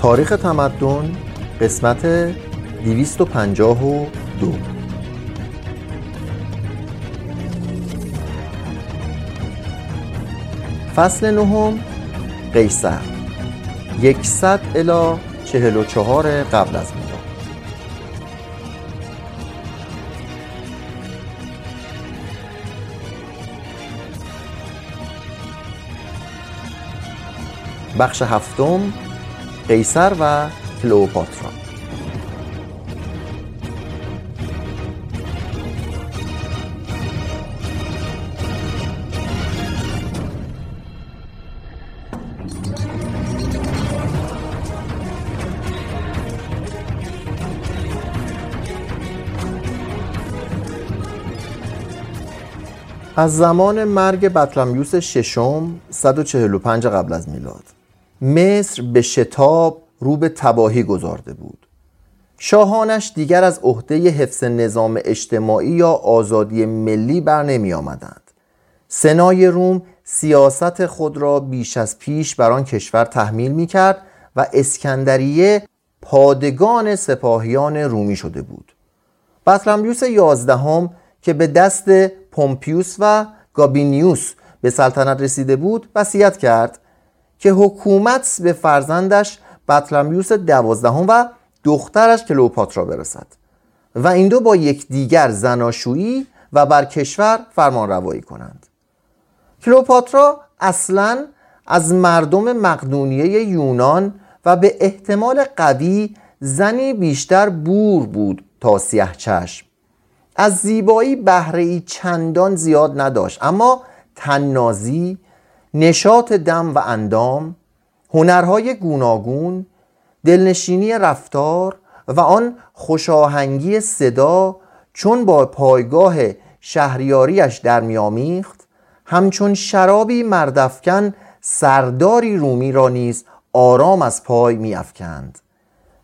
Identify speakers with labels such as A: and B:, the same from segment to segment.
A: تاریخ تمدن قسمت 252 فصل نهم قیصر. 100 الی 44 قبل از میلاد. بخش هفتم قیصر و کلئوپاترا. از زمان مرگ بطلمیوس ششم 145 قبل از میلاد. مصر به شتاب رو به تباهی گذارده بود. شاهانش دیگر از عهده حفظ نظام اجتماعی یا آزادی ملی بر نمی آمدند. سنای روم سیاست خود را بیش از پیش بر آن کشور تحمیل می کرد و اسکندریه پادگان سپاهیان رومی شده بود. بطلمیوس یازدهم که به دست پومپیوس و گابینیوس به سلطنت رسیده بود وصیت کرد که حکومت به فرزندش بطلمیوس دوازدهم و دخترش کلئوپاترا برسد و این دو با یکدیگر زناشویی و بر کشور فرمان روایی کنند. کلئوپاترا اصلا از مردم مقدونیه یونان و به احتمال قوی زنی بیشتر بور بود تا سیه چشم. از زیبایی بهره چندان زیاد نداشت اما تننازی نشاط دم و اندام هنرهای گوناگون دلنشینی رفتار و آن خوشاهنگی صدا چون با پایگاه شهریاریش در میامیخت همچون شرابی مردفکن سرداری رومی را نیز آرام از پای میافکند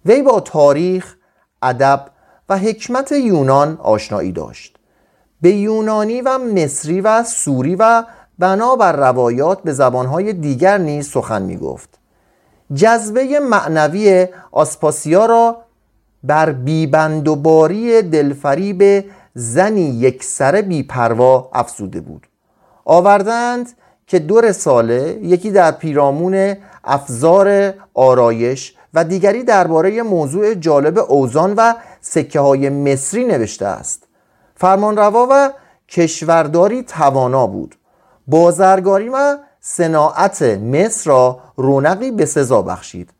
A: وی با تاریخ ادب و حکمت یونان آشنایی داشت. به یونانی و مصری و سوری و بنابر روایات به زبانهای دیگر نیز سخن می گفت جذبه معنوی آسپاسیا را بر بیبند و باری دلفریب زنی یک سر بیپروا افزوده بود. آوردند که دو رساله یکی در پیرامون افزار آرایش و دیگری درباره موضوع جالب اوزان و سکه های مصری نوشته است. فرمانروا و کشورداری توانا بود. بازرگاری و صناعت مصر را رونقی به سزا بخشید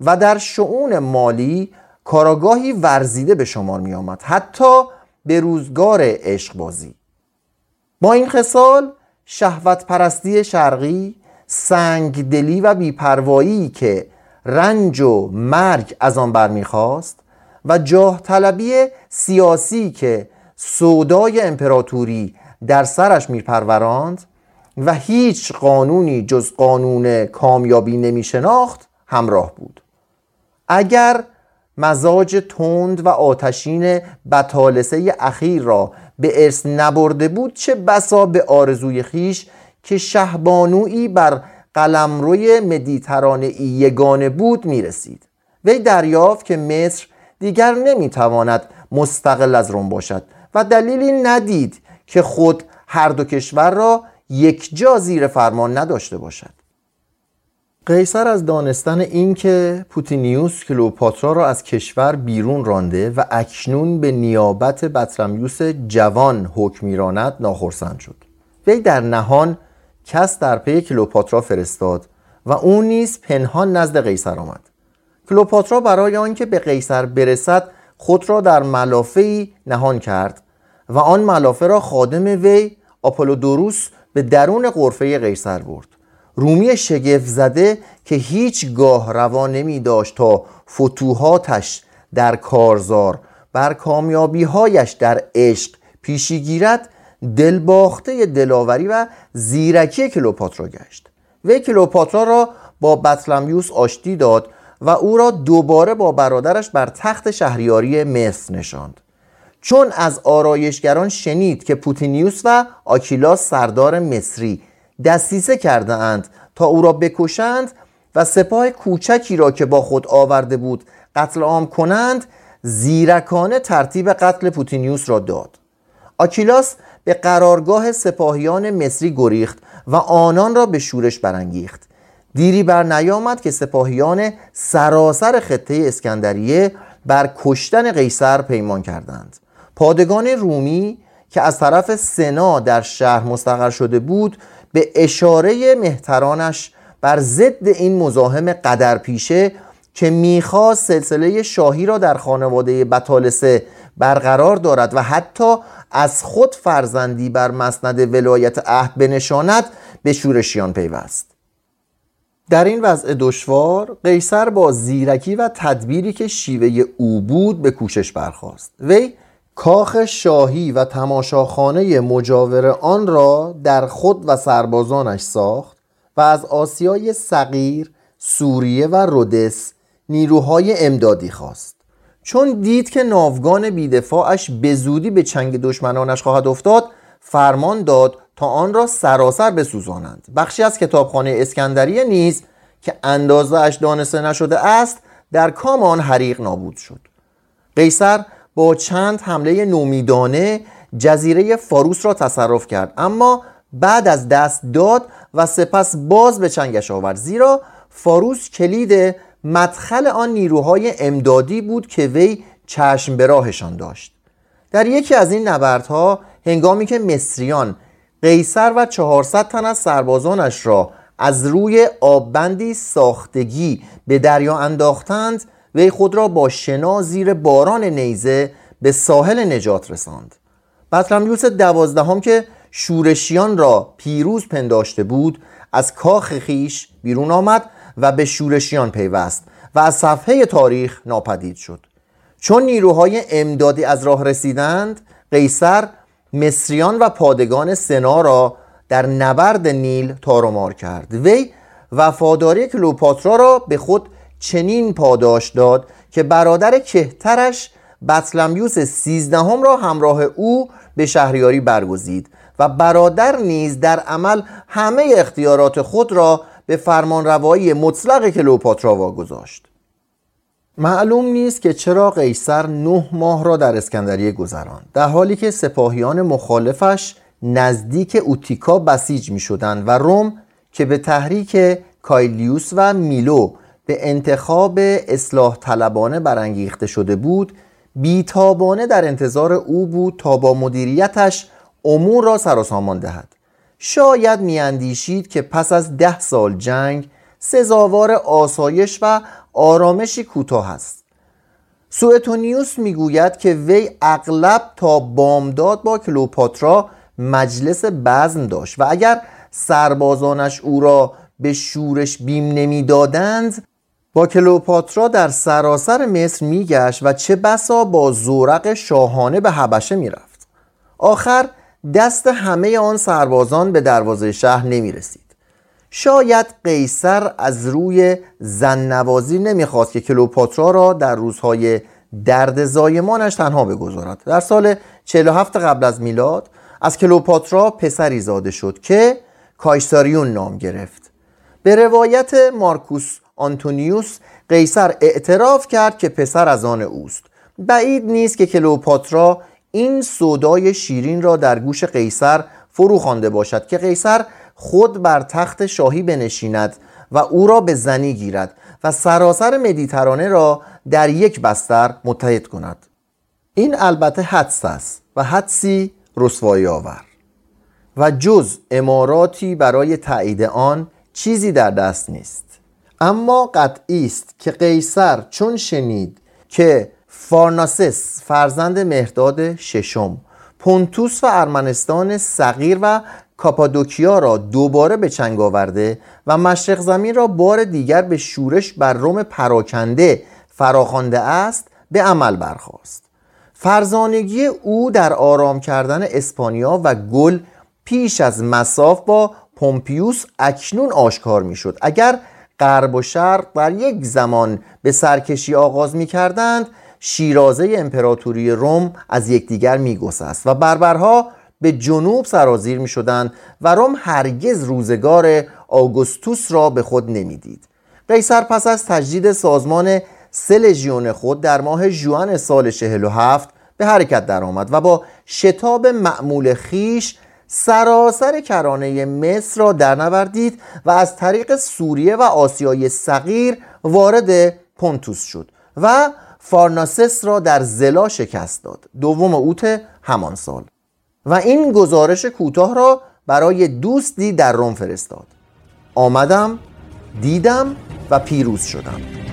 A: و در شعون مالی کاراگاهی ورزیده به شمار می آمد حتی به روزگار عشق بازی با این خصال شهوت پرستی شرقی سنگدلی و بیپروایی که رنج و مرگ از آن برمیخواست و جاه طلبی سیاسی که سودای امپراتوری در سرش میپروراند و هیچ قانونی جز قانون کامیابی نمی شناخت همراه بود. اگر مزاج تند و آتشین بطالسه اخیر را به ارث نبرده بود چه بسا به آرزوی خیش که شهبانویی بر قلمروی مدیترانه یگانه بود می رسید وی دریافت که مصر دیگر نمی‌تواند مستقل از روم باشد و دلیلی ندید که خود هر دو کشور را یک جا زیر فرمان نداشته باشد. قیصر از دانستن اینکه پوتینیوس کلوپاترا را از کشور بیرون رانده و اکنون به نیابت بطرمیوس جوان حکم میراند ناخرسند شد. وی در نهان کس در پی کلوپاترا فرستاد و او نیز پنهان نزد قیصر آمد. کلوپاترا برای آنکه به قیصر برسد خود را در ملافه نهان کرد و آن ملافه را خادم وی آپولودوروس به درون قرفه قیصر برد. رومی شگفت زده که هیچ گاه روا نمی داشت تا فتوحاتش در کارزار بر کامیابی هایش در عشق پیشی گیرد دلباخته دلاوری و زیرکی کلوپاترا گشت. وی کلوپاترا را با بطلمیوس آشتی داد و او را دوباره با برادرش بر تخت شهریاری مصر نشاند. چون از آرایشگران شنید که پوتینیوس و آکیلاس سردار مصری دسیسه کرده اند تا او را بکشند و سپاه کوچکی را که با خود آورده بود قتل عام کنند زیرکانه ترتیب قتل پوتینیوس را داد. آکیلاس به قرارگاه سپاهیان مصری گریخت و آنان را به شورش برانگیخت. دیری بر نیامد که سپاهیان سراسر خطه اسکندریه بر کشتن قیصر پیمان کردند. پادگان رومی که از طرف سنا در شهر مستقر شده بود به اشاره مهترانش بر ضد این مزاحم قدرپیشه که می‌خواست سلسله شاهی را در خانواده بطالسه برقرار دارد و حتی از خود فرزندی بر مسند ولایت عهد بنشاند به شورشیان پیوست. در این وضع دشوار قیصر با زیرکی و تدبیری که شیوه او بود به کوشش برخواست وی کاخ شاهی و تماشاخانه مجاور آن را در خود و سربازانش ساخت و از آسیای صغیر، سوریه و رودس نیروهای امدادی خواست. چون دید که ناوگان بیدفاعش به زودی به چنگ دشمنانش خواهد افتاد فرمان داد تا آن را سراسر بسوزانند. بخشی از کتابخانه اسکندریه نیز که اندازه اش دانسته نشده است در کام آن حریق نابود شد. قیصر با چند حمله نومیدانه جزیره فاروس را تصرف کرد. اما بعد از دست داد و سپس باز به چنگش آورد. زیرا فاروس کلید مدخل آن نیروهای امدادی بود که وی چشم به راهشان داشت. در یکی از این نبردها هنگامی که مصریان قیصر و 400 تن از سربازانش را از روی آببندی ساختگی به دریا انداختند وی خود را با شنا زیر باران نیزه به ساحل نجات رساند. بطلمیوس دوازدهم که شورشیان را پیروز پنداشته بود از کاخ خیش بیرون آمد و به شورشیان پیوست و از صفحه تاریخ ناپدید شد. چون نیروهای امدادی از راه رسیدند قیصر مصریان و پادگان سنا را در نبرد نیل تارومار کرد. وی وفاداری کلوپاترا را به خود چنین پاداش داد که برادر کهترش بطلمیوس سیزدهم را همراه او به شهریاری برگزید و برادر نیز در عمل همه اختیارات خود را به فرمانروایی مطلق کلوپاترا واگذاشت. معلوم نیست که چرا قیصر نه ماه را در اسکندریه گذراند در حالی که سپاهیان مخالفش نزدیک اوتیکا بسیج می شدند و روم که به تحریک کایلیوس و میلو به انتخاب اصلاح طلبانه برانگیخته شده بود بیتابانه در انتظار او بود تا با مدیریتش امور را سر و سامان دهد. شاید میاندیشید که پس از ده سال جنگ سزاوار آسایش و آرامشی کوتاه است. سوئتونیوس می‌گوید که وی اغلب تا بامداد با کلوپاترا مجلس بزن داشت و اگر سربازانش او را به شورش بیم نمی‌دادند با کلوپاترا در سراسر مصر میگشت و چه بسا با زورق شاهانه به حبشه می‌رفت. آخر دست همه آن سربازان به دروازه شهر نمی رسید شاید قیصر از روی زن نوازی نمی‌خواست که کلوپاترا را در روزهای درد زایمانش تنها بگذارد. در سال 47 قبل از میلاد از کلوپاترا پسری زاده شد که کایساریون نام گرفت. به روایت مارکوس آنتونیوس قیصر اعتراف کرد که پسر از آن اوست. بعید نیست که کلوپاترا این صدای شیرین را در گوش قیصر فرو خوانده باشد که قیصر خود بر تخت شاهی بنشیند و او را به زنی گیرد و سراسر مدیترانه را در یک بستر متحد کند. این البته حدس است و حدسی رسوایی آور. و جز اماراتی برای تایید آن چیزی در دست نیست. اما قطعی است که قیصر چون شنید که فارناسس فرزند مهداد ششم پونتوس و ارمنستان صغیر و کاپادوکیا را دوباره به چنگ آورده و مشرق زمین را بار دیگر به شورش بر روم پراکنده فراخوانده است به عمل برخواست فرزانگی او در آرام کردن اسپانیا و گل پیش از مساف با پومپیوس اکنون آشکار می‌شد. اگر غرب و شرق در یک زمان به سرکشی آغاز می کردند شیرازه امپراتوری روم از یکدیگر میگسست و بربرها به جنوب سرازیر می شدند و روم هرگز روزگار آگوستوس را به خود نمی‌دید. قیصر پس از تجدید سازمان سه خود در ماه جوان سال 47 به حرکت درآمد و با شتاب معمول خیش سراسر کرانه مصر را درنوردید و از طریق سوریه و آسیای صغیر وارد پونتوس شد و فارناسس را در زلا شکست داد. دوم اوت همان سال. و این گزارش کوتاه را برای دوستی در روم فرستاد. آمدم دیدم و پیروز شدم.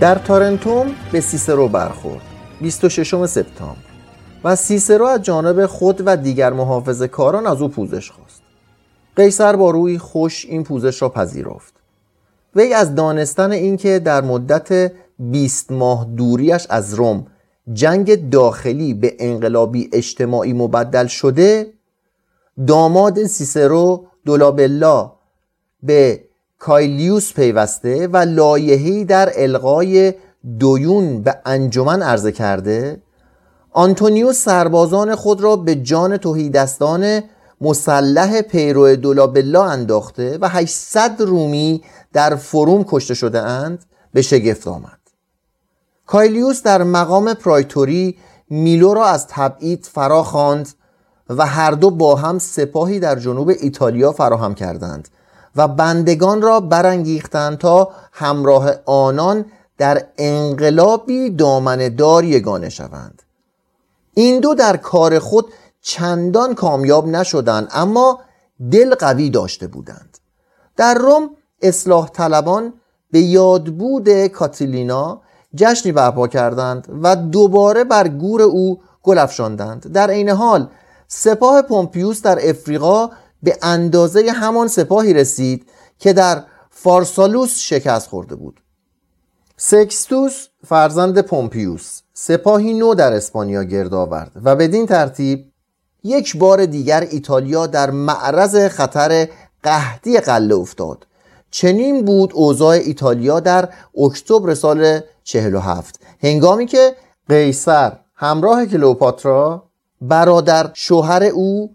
A: در تارنتوم به سیسرو برخورد 26 سپتامبر. و سیسرو از جانب خود و دیگر محافظ کاران از او پوزش خواست. قیصر با روی خوش این پوزش را پذیرفت. وی از دانستن اینکه در مدت 20 ماه دوریش از روم جنگ داخلی به انقلابی اجتماعی مبدل شده داماد سیسرو دولابلا به کایلیوس پیوسته و لایحه‌ای در القای دویون به انجمن عرضه کرده آنتونیوس سربازان خود را به جان توهیدستان مسلح پیرو دولابلا انداخته و 800 رومی در فروم کشته شده اند به شگفت آمد. کایلیوس در مقام پرایتوری میلو را از تبعید فرا خواند و هر دو با هم سپاهی در جنوب ایتالیا فراهم کردند. و بندگان را برانگیختند تا همراه آنان در انقلابی دار یگانه شوند. این دو در کار خود چندان کامیاب نشدند اما دل قوی داشته بودند. در روم اصلاح طلبان به یادبود کاتیلینا جشنی برپا کردند و دوباره بر گور او گل افشاندند. در عین حال سپاه پومپیوس در افریقا به اندازه همان سپاهی رسید که در فارسالوس شکست خورده بود. سکستوس فرزند پومپیوس سپاهی نو در اسپانیا گرد آورد و بدین ترتیب یک بار دیگر ایتالیا در معرض خطر قحطی قله افتاد. چنین بود اوضاع ایتالیا در اکتبر سال 47 هنگامی که قیصر همراه کلوپاترا برادر شوهر او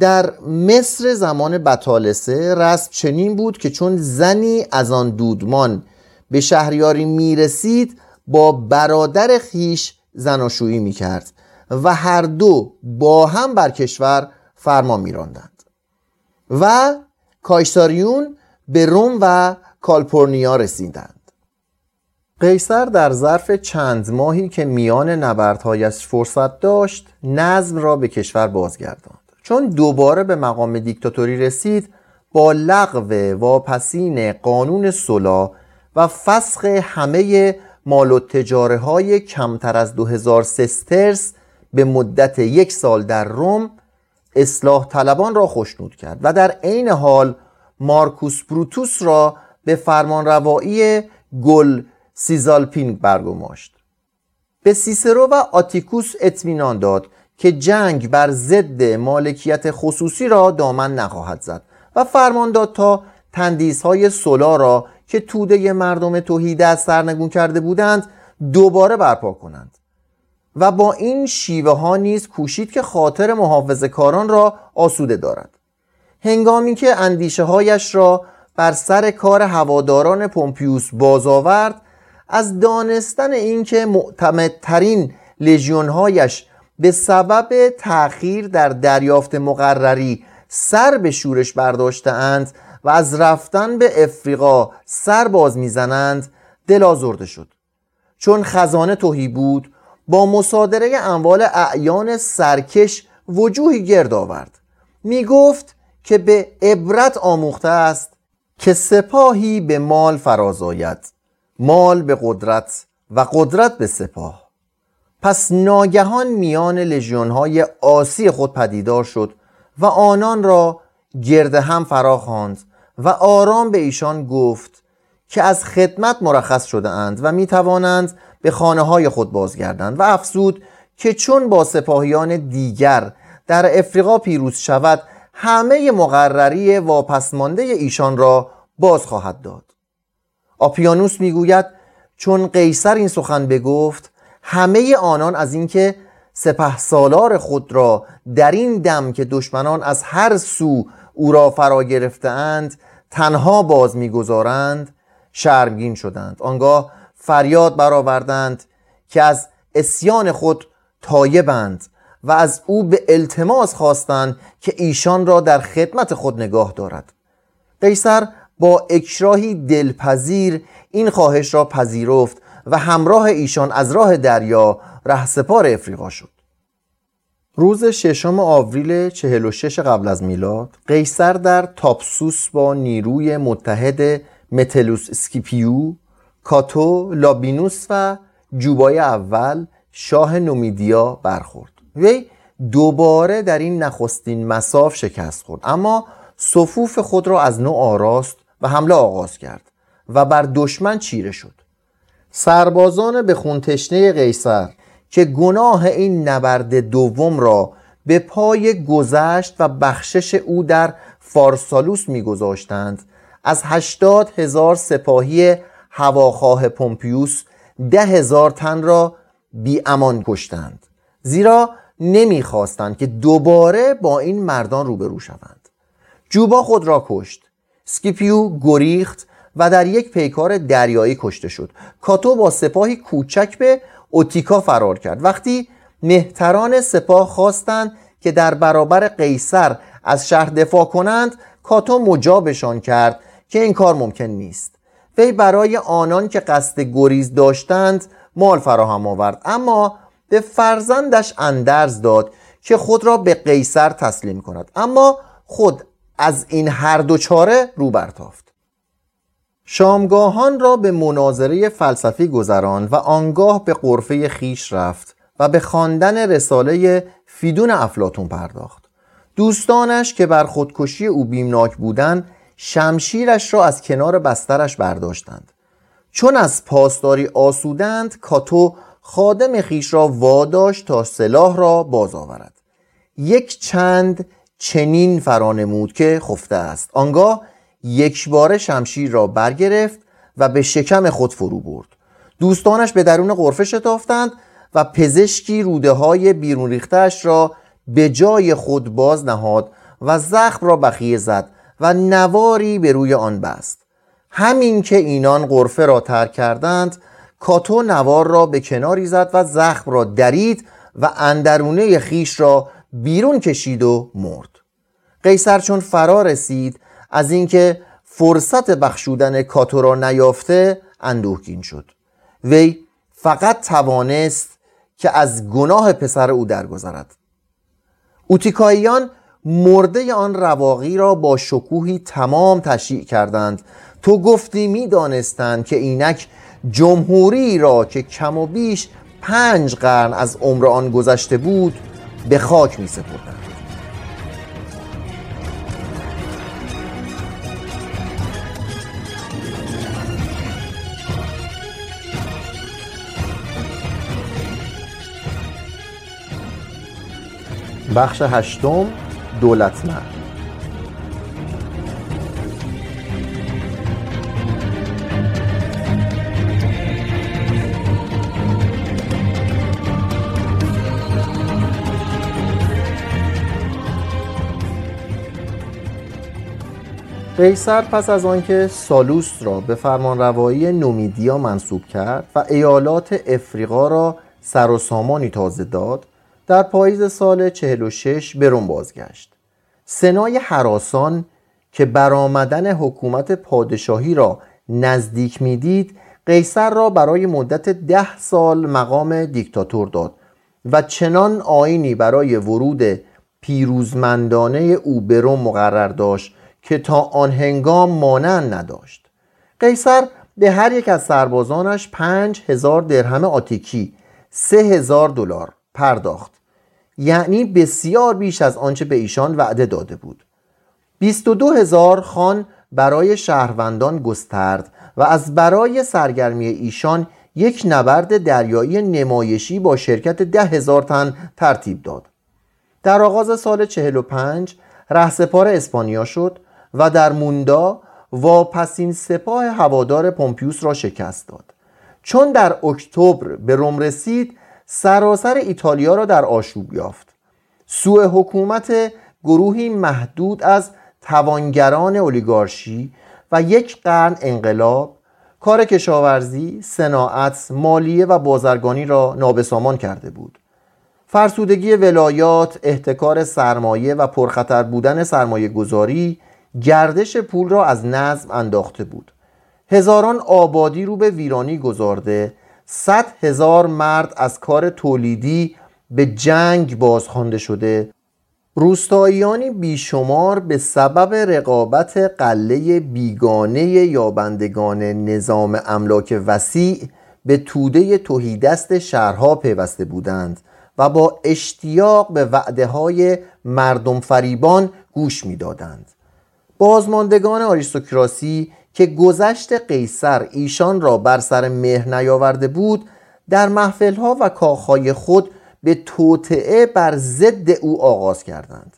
A: در مصر زمان بطالسه رسم چنین بود که چون زنی از آن دودمان به شهریاری می‌رسید با برادر خیش زناشویی می‌کرد و هر دو با هم بر کشور فرمان میراندند و کایساریون به روم و کالپورنیا رسیدند. قیصر در ظرف چند ماهی که میان نبردهایش فرصت داشت نظم را به کشور بازگرداند. چون دوباره به مقام دیکتاتوری رسید با لغو واپسین قانون صلح و فسخ همه مال و تجاره های کمتر از 2000 سسترس به مدت یک سال در روم اصلاح طلبان را خوشنود کرد و در عین حال مارکوس بروتوس را به فرمان روایی گل سیزالپین برگماشت. به سیسرو و آتیکوس اطمینان داد که جنگ بر ضد مالکیت خصوصی را دامن نخواهد زد و فرمان داد تا های سولا را که توده مردم توحیده از سرنگون کرده بودند دوباره برپا کنند و با این شیوه ها نیز کوشید که خاطر محافظ کاران را آسوده دارد. هنگامی که اندیشه هایش را بر سر کار هواداران پومپیوس باز آورد از دانستن اینکه معتمدترین هایش به سبب تأخیر در دریافت مقرری سر به شورش برداشتهاند و از رفتن به افریقا سر باز می‌زنند دل آزرده شد. چون خزانه توهی بود با مصادره اموال اعیان سرکش وجوهی گرد آورد. می گفت که به عبرت آموخته است که سپاهی به مال فرازاید مال به قدرت و قدرت به سپاه. پس ناگهان میان لژیون های آسی خود پدیدار شد و آنان را گرد هم فرا خواند و آرام به ایشان گفت که از خدمت مرخص شده اند و می توانند به خانه های خود بازگردند و افزود که چون با سپاهیان دیگر در افریقا پیروز شود همه مقرری واپسمانده ایشان را باز خواهد داد. آپیانوس می‌گوید چون قیصر این سخن بگفت همه آنان از اینکه سپه سالار خود را در این دم که دشمنان از هر سو او را فرا گرفتهاند تنها باز می‌گذارند شرمگین شدند. آنگاه فریاد برآوردند که از اسیان خود تایبند و از او به التماس خواستند که ایشان را در خدمت خود نگاه دارد. قیصر با اکراهی دلپذیر این خواهش را پذیرفت و همراه ایشان از راه دریا رهسپار افریقا شد. روز ششم آوریل 46 قبل از میلاد قیصر در تاپسوس با نیروی متحد متلوس اسکیپیو کاتو لابینوس و جوبای اول شاه نومیدیا برخورد. وی دوباره در این نخستین مصاف شکست خورد اما صفوف خود را از نو آراست و حمله آغاز کرد و بر دشمن چیره شد. سربازان به خون تشنه قیصر که گناه این نبرد دوم را به پای گذشت و بخشش او در فارسالوس میگذاشتند از هشتاد هزار سپاهی هواخواه پومپیوس ده هزار تن را بی امان کشتند. زیرا نمی‌خواستند که دوباره با این مردان روبرو شوند. جوبا خود را کشت. سکیپیو گریخت و در یک پیکار دریایی کشته شد. کاتو با سپاهی کوچک به اوتیکا فرار کرد. وقتی مهتران سپاه خواستند که در برابر قیصر از شهر دفاع کنند کاتو مجابشان کرد که این کار ممکن نیست. وی برای آنان که قصد گریز داشتند مال فراهم آورد. اما به فرزندش اندرز داد که خود را به قیصر تسلیم کند. اما خود از این هر دو چاره رو برتافت. شامگاهان را به مناظره فلسفی گذران و آنگاه به قرفه خیش رفت و به خواندن رساله فیدون افلاتون پرداخت. دوستانش که بر خودکشی او بیمناک بودند شمشیرش را از کنار بسترش برداشتند. چون از پاسداری آسودند کاتو خادم خیش را واداشت تا سلاح را باز آورد. یک چند چنین فرانمود که خفته است. آنگاه یک بار شمشیر را برگرفت و به شکم خود فرو برد. دوستانش به درون غرفه شتافتند و پزشکی روده های بیرون ریختش را به جای خود باز نهاد و زخم را بخیه زد و نواری به روی آن بست. همین که اینان غرفه را ترک کردند کاتو نوار را به کناری زد و زخم را درید و اندرونه خیش را بیرون کشید و مرد. قیصر چون فرا رسید از اینکه فرصت بخشودن کاتو را نیافته اندوهگین شد. وی فقط توانست که از گناه پسر او درگذرد. اوتیکاییان مرده آن رواقی را با شکوهی تمام تشییع کردند. تو گفتی می‌دانستند که اینک جمهوری را که کم و بیش پنج قرن از عمر آن گذشته بود به خاک می سپردند بخش هشتم دولتمرد قیصر پس از آنکه سالوس را به فرمانروایی نومیدیا منصوب کرد و ایالات افریقا را سر و سامانی تازه داد در پاییز سال 46 به بازگشت. سنای حراسان که برآمدن حکومت پادشاهی را نزدیک می‌دید قیصر را برای مدت ده سال مقام دیکتاتور داد و چنان آینی برای ورود پیروزمندانه او به روم مقرر داشت که تا آن هنگام مانند نداشت. قیصر به هر یک از سربازانش پنج هزار درهم آتیکی سه هزار دلار پرداخت. یعنی بسیار بیش از آنچه به ایشان وعده داده بود. 22 هزار خان برای شهروندان گسترد و از برای سرگرمی ایشان یک نبرد دریایی نمایشی با شرکت ده هزار تن ترتیب داد. در آغاز سال 45 رهسپار اسپانیا شد و در موندا واپسین سپاه هوادار پومپیوس را شکست داد. چون در اکتبر به روم رسید سراسر ایتالیا را در آشوب یافت. سوء حکومت گروهی محدود از توانگران اولیگارشی و یک قرن انقلاب کار کشاورزی، صناعت، مالیه و بازرگانی را نابسامان کرده بود. فرسودگی ولایات، احتکار سرمایه و پرخطر بودن سرمایه گذاری گردش پول را از نظم انداخته بود. هزاران آبادی رو به ویرانی گذارده صد هزار مرد از کار تولیدی به جنگ بازخوانده شده روستاییانی بیشمار به سبب رقابت قله بیگانه یابندگان نظام املاک وسیع به توده توهیدست شهرها پیوسته بودند و با اشتیاق به وعده های مردم فریبان گوش می‌دادند. بازماندگان آریستوکراسی که گذشت قیصر ایشان را بر سر مهر نیاورده بود در محفلها و کاخهای خود به توطعه بر ضد او آغاز کردند.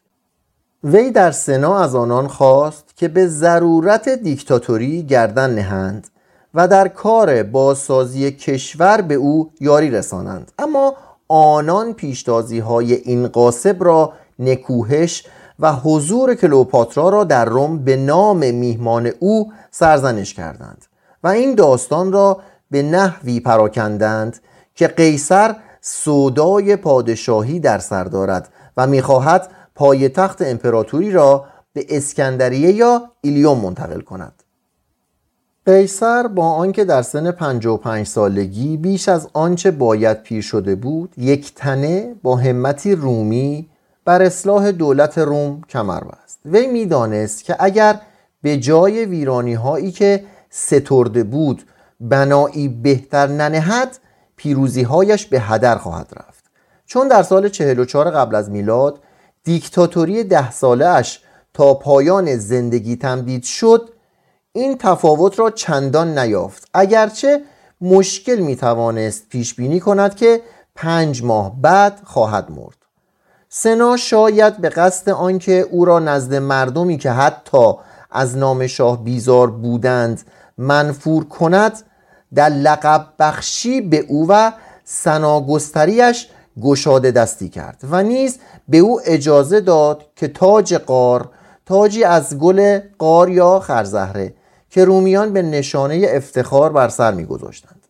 A: وی در سنا از آنان خواست که به ضرورت دیکتاتوری گردن نهند و در کار بازسازی کشور به او یاری رسانند. اما آنان پیشتازی های این قاسب را نکوهش و حضور کلوپاترا را در روم به نام میهمان او سرزنش کردند و این داستان را به نحوی پراکندند که قیصر سودای پادشاهی در سر دارد و می‌خواهد پایتخت امپراتوری را به اسکندریه یا ایلیوم منتقل کند. قیصر با آنکه در سن 55 سالگی بیش از آنچه باید پیر شده بود یک تنه با همتی رومی بر اصلاح دولت روم کمر بست. وی می‌دانست که اگر به جای ویرانی هایی که سترده بود بنایی بهتر ننهد پیروزی هایش به هدر خواهد رفت. چون در سال 44 قبل از میلاد دیکتاتوری ده ساله اش تا پایان زندگی تمدید شد این تفاوت را چندان نیافت. اگرچه مشکل می توانست پیش بینی کند که پنج ماه بعد خواهد مرد. سنا شاید به قصد آنکه او را نزد مردمی که حتی از نام شاه بیزار بودند منفور کند در لقب بخشی به او و سناگستریش گشاده دستی کرد و نیز به او اجازه داد که تاج قار تاجی از گل قار یا خرزهره که رومیان به نشانه افتخار بر سر میگذاشتند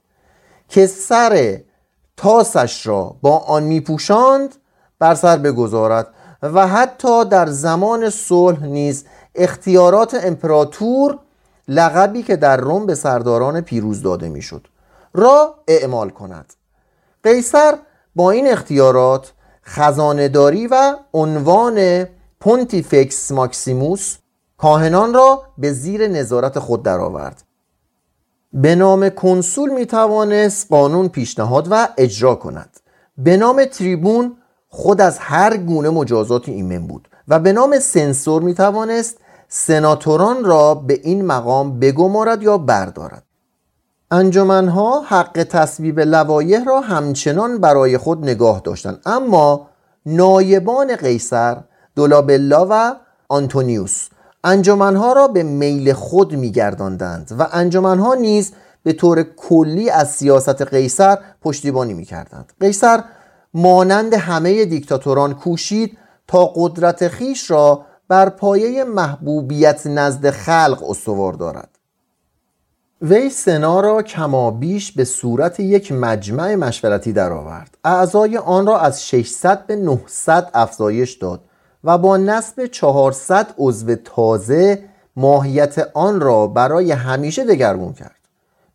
A: که سر تاسش را با آن میپوشاند بر سر بگذارد و حتی در زمان صلح نیز اختیارات امپراتور لقبی که در روم به سرداران پیروز داده می‌شد را اعمال کند. قیصر با این اختیارات خزانهداری و عنوان پونتیفکس ماکسیموس کاهنان را به زیر نظارت خود درآورد. به نام کنسول می توانست قانون پیشنهاد و اجرا کند. به نام تریبون خود از هر گونه مجازات ایمن بود و به نام سنسور می توانست سناتوران را به این مقام بگمارد یا بردارد. انجمنها حق تصویب لوایح را همچنان برای خود نگاه داشتند اما نایبان قیصر دولابلا و آنتونیوس انجمنها را به میل خود میگرداندند و انجمنها نیز به طور کلی از سیاست قیصر پشتیبانی می‌کردند. قیصر مانند همه دیکتاتوران کوشید تا قدرت خیش را بر پایه محبوبیت نزد خلق استوار دارد. وی سنا را کمابیش به صورت یک مجمع مشورتی درآورد. اعضای آن را از 600 به 900 افزایش داد و با نصب 400 عضو تازه ماهیت آن را برای همیشه دگرگون کرد.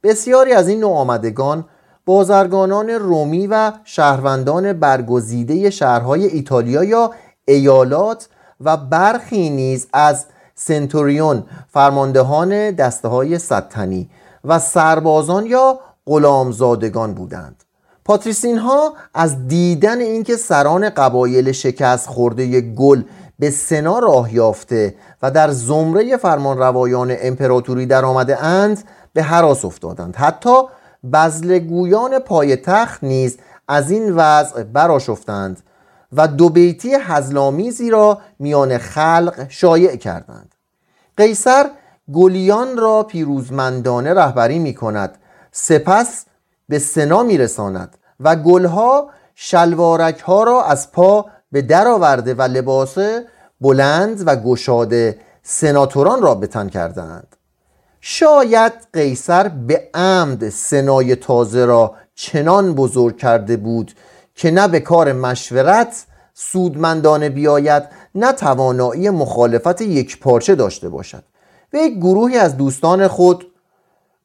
A: بسیاری از این نوآمدگان بازرگانان رومی و شهروندان برگزیده شهرهای ایتالیا یا ایالات و برخی نیز از سنتوریون فرماندهان دسته های ستنی و سربازان یا غلامزادگان بودند. پاتریسین ها از دیدن اینکه سران قبایل شکست خورده گل به سنا راه یافته و در زمره فرمانروایان امپراتوری در آمده اند به حراس افتادند. حتی بزلگویان پای تخت نیز از این وضع براشفتند و دو بیتی هزلامیزی را میان خلق شایع کردند. قیصر گلیان را پیروزمندانه رهبری می کند سپس به سنا میرساند و گلها شلوارک ها را از پا به در آورده و لباس بلند و گشاده سناتوران را به تن کردند شاید قیصر به عمد سنای تازه را چنان بزرگ کرده بود که نه به کار مشورت سودمندانه بیاید نه توانایی مخالفت یک پارچه داشته باشد. و یک گروهی از دوستان خود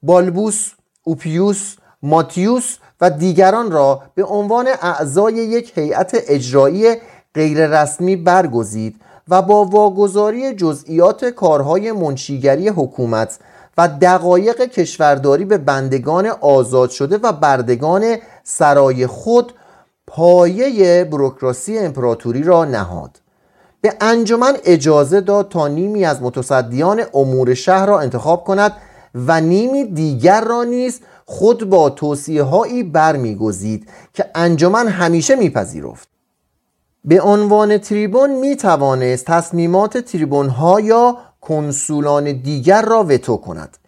A: بالبوس، اوپیوس، ماتیوس و دیگران را به عنوان اعضای یک هیئت اجرایی غیررسمی برگزید و با واگذاری جزئیات کارهای منشیگری حکومت و دقایق کشورداری به بندگان آزاد شده و بردگان سرای خود پایه بروکراسی امپراتوری را نهاد. به انجمن اجازه داد تا نیمی از متصدیان امور شهر را انتخاب کند و نیمی دیگر را نیز خود با توصیه هایی برمیگزید که انجمن همیشه میپذیرفت. به عنوان تریبون می توانست تصمیمات تریبون ها یا کنسولان دیگر را وتو کند.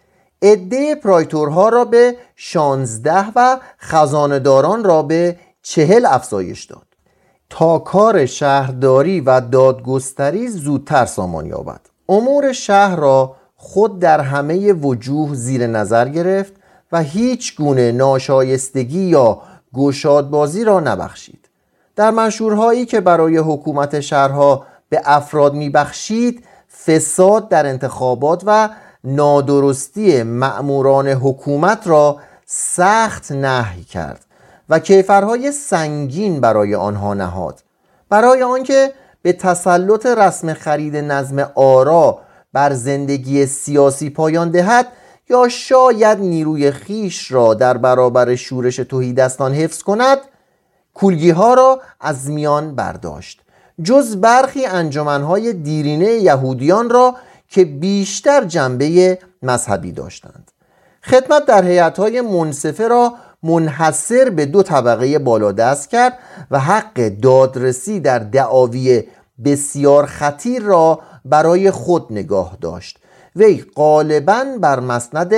A: عده پرایتورها را به 16 و خزانداران را به چهل افزایش داد. تا کار شهرداری و دادگستری زودتر سامان یابد. امور شهر را خود در همه وجوه زیر نظر گرفت و هیچ گونه ناشایستگی یا گشادبازی را نبخشید. در منشورهایی که برای حکومت شهرها به افراد میبخشید فساد در انتخابات و نادرستی مأموران حکومت را سخت نهی کرد و کیفرهای سنگین برای آنها نهاد. برای آنکه به تسلط رسم خرید نظم آرا بر زندگی سیاسی پایان دهد یا شاید نیروی خیش را در برابر شورش توهیدستان حفظ کند کولگی ها را از میان برداشت. جز برخی انجمنهای دیرینه یهودیان را که بیشتر جنبه مذهبی داشتند. خدمت در هیئت‌های منصفه را منحصر به دو طبقه بالادست کرد و حق دادرسی در دعاوی بسیار خطیر را برای خود نگاه داشت. وی غالبا بر مسند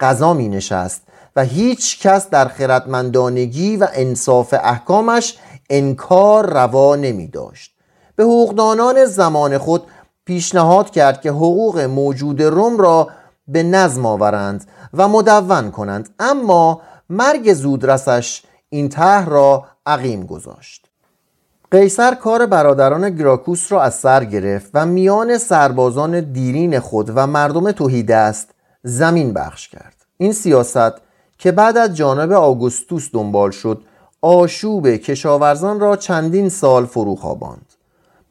A: قضا می نشست و هیچ کس در خردمندانگی و انصاف احکامش انکار روا نمی داشت به حقوقدانان زمان خود پیشنهاد کرد که حقوق موجود روم را به نظم آورند و مدون کنند. اما مرگ زودرسش این طرح را عقیم گذاشت. قیصر کار برادران گراکوس را از سر گرفت و میان سربازان دیرین خود و مردم توهیدست زمین بخش کرد. این سیاست که بعد از جانب آگوستوس دنبال شد آشوب کشاورزان را چندین سال فرو خواباند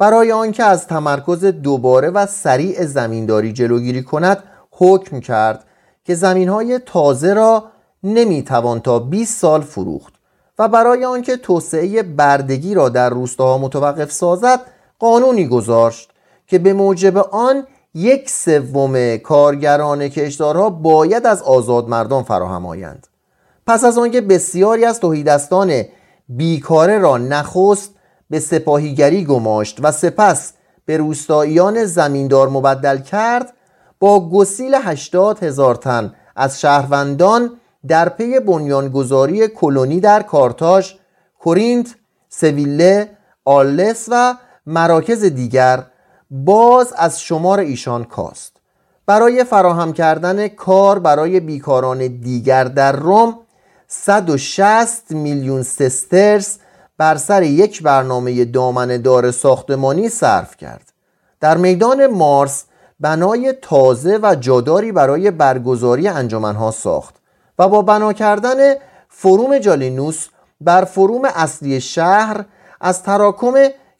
A: برای آنکه از تمرکز دوباره و سریع زمینداری جلوگیری کند حکم کرد که زمینهای تازه را نمی‌توان تا 20 سال فروخت و برای آنکه توسعه بردگی را در روستاها متوقف سازد قانونی گذاشت که به موجب آن یک سوم کارگران کشدارها باید از آزاد مردان فراهم آیند. پس از آنکه بسیاری از توهیدستان بیکاره را نخست به سپاهیگری گماشت و سپس به روستاییان زمیندار مبدل کرد با گسیل هشتاد هزار تن از شهروندان در پی بنیانگذاری کلونی در کارتاژ، کورینت، سویله، آلس و مراکز دیگر باز از شمار ایشان کاست. برای فراهم کردن کار برای بیکاران دیگر در روم 160 میلیون سسترس بر سر یک برنامه دامن دار ساختمانی صرف کرد. در میدان مارس بنای تازه و جاداری برای برگزاری انجمنها ساخت و با بنا کردن فروم جالینوس بر فروم اصلی شهر از تراکم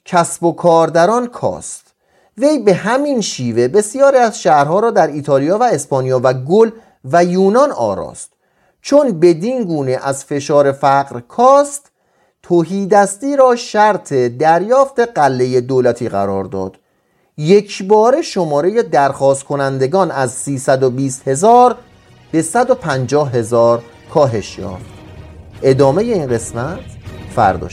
A: کسب و کاردران کاست. وی به همین شیوه بسیاری از شهرها را در ایتالیا و اسپانیا و گل و یونان آراست. چون بدین گونه از فشار فقر کاست توهیدستی را شرط دریافت قله دولتی قرار داد. یک بار شماره درخواست کنندگان از 320 هزار به 150 هزار کاهش یافت. ادامه این قسمت فردا